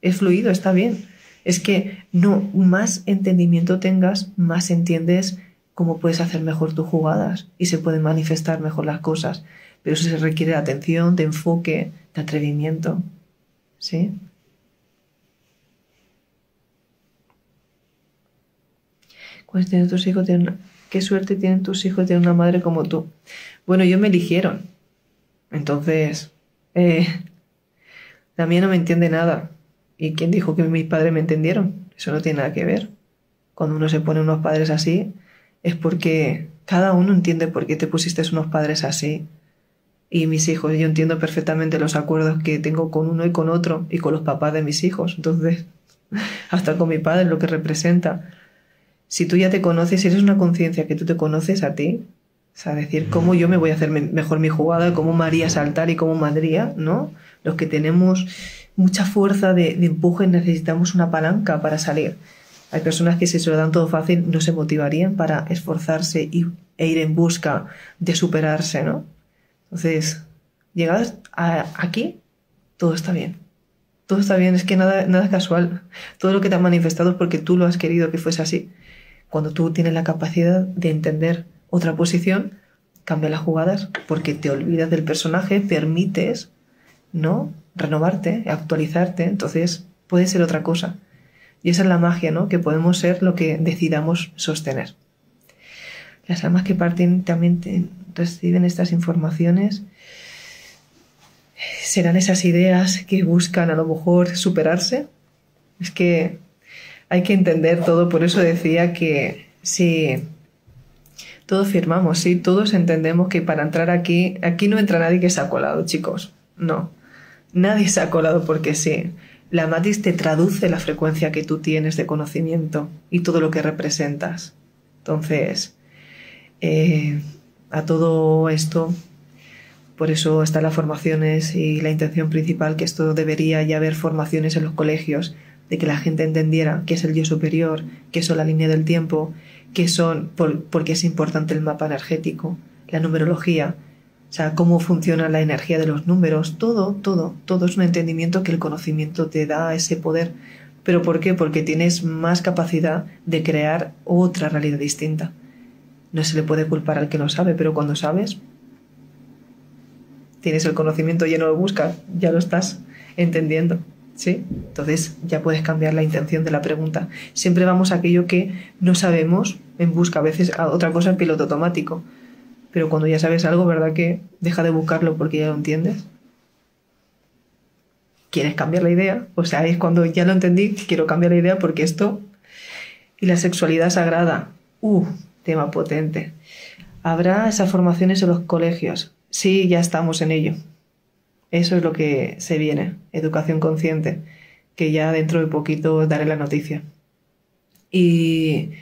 es fluido, está bien. Es que no más entendimiento tengas, más entiendes cómo puedes hacer mejor tus jugadas y se pueden manifestar mejor las cosas. Pero eso se requiere de atención, de enfoque, de atrevimiento. ¿Sí? Pues tus hijos ¿Qué suerte tienen tus hijos de una madre como tú? Bueno, ellos me eligieron. Entonces, eh, no me entiende nada. ¿Y quién dijo que mis padres me entendieron? Eso no tiene nada que ver. Cuando uno se pone unos padres así, es porque cada uno entiende por qué te pusiste unos padres así. Y mis hijos, yo entiendo perfectamente los acuerdos que tengo con uno y con otro y con los papás de mis hijos. Entonces, hasta con mi padre, lo que representa. Si tú ya te conoces, si eres una conciencia que tú te conoces a ti, o sea, decir cómo yo me voy a hacer mejor mi jugada, cómo María saltar y cómo Madría, ¿no? Los que tenemos mucha fuerza de, de empuje necesitamos una palanca para salir. Hay personas que si se lo dan todo fácil no se motivarían para esforzarse y, e ir en busca de superarse, ¿no? Entonces, llegadas aquí, todo está bien. Todo está bien, es que nada, nada casual. Todo lo que te ha manifestado es porque tú lo has querido que fuese así. Cuando tú tienes la capacidad de entender otra posición, cambia las jugadas porque te olvidas del personaje, permites, ¿no? Renovarte, actualizarte, entonces puede ser otra cosa. Y esa es la magia, ¿no? Que podemos ser lo que decidamos sostener. Las almas que parten también reciben estas informaciones. ¿Serán esas ideas que buscan a lo mejor superarse? Es que hay que entender todo, por eso decía que si todos firmamos, sí, todos entendemos que para entrar aquí, aquí no entra nadie que se ha colado, chicos. No, nadie se ha colado porque sí. La matis te traduce la frecuencia que tú tienes de conocimiento y todo lo que representas. Entonces, eh, a todo esto, por eso están las formaciones y la intención principal que esto debería ya haber formaciones en los colegios, de que la gente entendiera qué es el yo superior, qué es la línea del tiempo, qué son, por, qué es importante el mapa energético, la numerología, sea, cómo funciona la energía de los números, todo, todo, todo es un entendimiento que el conocimiento te da ese poder. ¿Pero por qué? Porque tienes más capacidad de crear otra realidad distinta. No se le puede culpar al que no sabe, pero cuando sabes, tienes el conocimiento y no lo buscas, ya lo estás entendiendo. ¿Sí? Entonces ya puedes cambiar la intención de la pregunta. Siempre vamos a aquello que no sabemos en busca, a veces a otra cosa en piloto automático pero cuando ya sabes algo, ¿verdad que deja de buscarlo porque ya lo entiendes? ¿Quieres cambiar la idea? O sea, es cuando ya lo entendí, quiero cambiar la idea porque esto... Y la sexualidad sagrada. Uh, tema potente. ¿Habrá esas formaciones en los colegios? Sí, ya estamos en ello. Eso es lo que se viene, educación consciente, que ya dentro de poquito daré la noticia. Y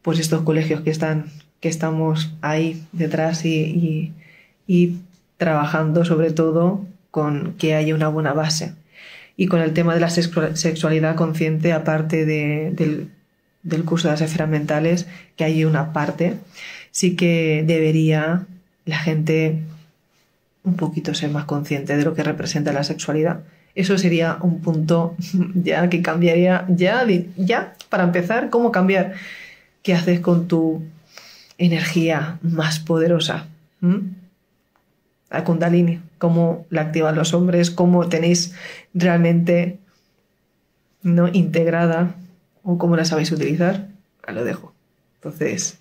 pues estos colegios que están que estamos ahí detrás y, trabajando sobre todo con que haya una buena base. Y con el tema de la sexualidad consciente, aparte del, curso de las esferas mentales, que hay una parte, sí que debería la gente un poquito ser más consciente de lo que representa la sexualidad. Eso sería un punto ya que cambiaría, ya, ya, para empezar, ¿cómo cambiar? ¿Qué haces con tu energía más poderosa. La kundalini, cómo la activan los hombres, cómo tenéis realmente no integrada o cómo la sabéis utilizar, lo dejo. Entonces,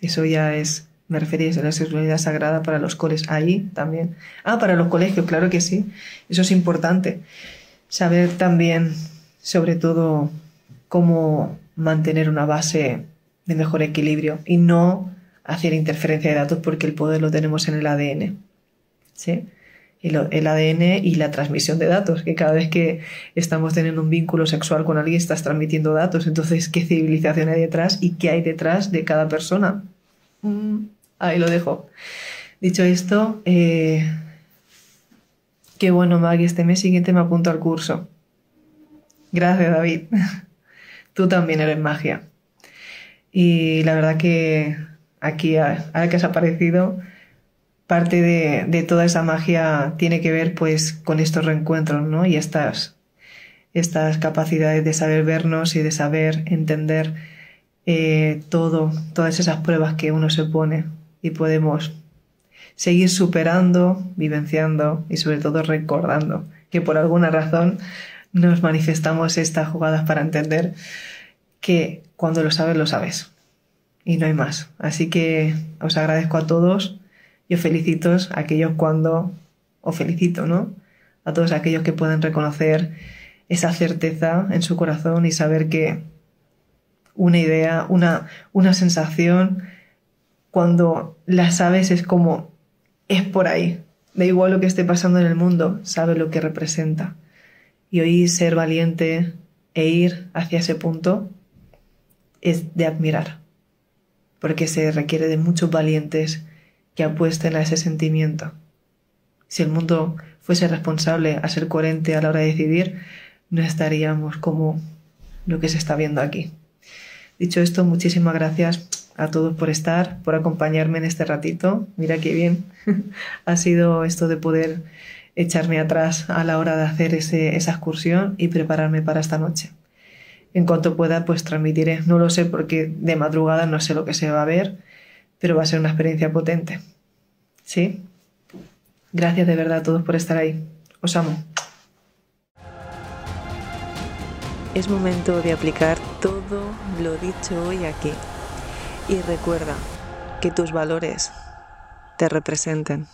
eso ya es Me refería a la sexualidad sagrada para los coles. Ahí también. Ah, para los colegios, claro que sí. Eso es importante. Saber también, sobre todo, cómo mantener una base de mejor equilibrio y no hacer interferencia de datos porque el poder lo tenemos en el ADN. ¿Sí? el ADN y la transmisión de datos, que cada vez que estamos teniendo un vínculo sexual con alguien estás transmitiendo datos. Entonces, ¿qué civilización hay detrás y qué hay detrás de cada persona? Mm, ahí lo dejo. Dicho esto, eh, qué bueno, Maggie, este mes siguiente me apunto al curso. Gracias, David. Tú también eres magia. Y la verdad que aquí, ahora que has aparecido, parte de, toda esa magia tiene que ver pues con estos reencuentros, ¿no? Y estas, estas capacidades de saber vernos y de saber entender eh, todo, todas esas pruebas que uno se pone. Y podemos seguir superando, vivenciando y sobre todo recordando que por alguna razón nos manifestamos estas jugadas para entender que cuando lo sabes, lo sabes. Y no hay más. Así que os agradezco a todos yo felicito a aquellos cuando, o felicito, ¿no? A todos aquellos que pueden reconocer esa certeza en su corazón y saber que una idea, una, una sensación, cuando la sabes es como, es por ahí. Da igual lo que esté pasando en el mundo, sabe lo que representa. Y hoy ser valiente e ir hacia ese punto es de admirar, porque se requiere de muchos valientes que apuesten a ese sentimiento. Si el mundo fuese responsable a ser coherente a la hora de decidir, no estaríamos como lo que se está viendo aquí. Dicho esto, muchísimas gracias a todos por estar, por acompañarme en este ratito. Mira qué bien ha sido esto de poder echarme atrás a la hora de hacer ese, esa excursión y prepararme para esta noche. En cuanto pueda, pues transmitiré. No lo sé porque de madrugada no sé lo que se va a ver, pero va a ser una experiencia potente. ¿Sí? Gracias de verdad a todos por estar ahí. Os amo. Es momento de aplicar todo lo dicho hoy aquí. Y recuerda que tus valores te representen.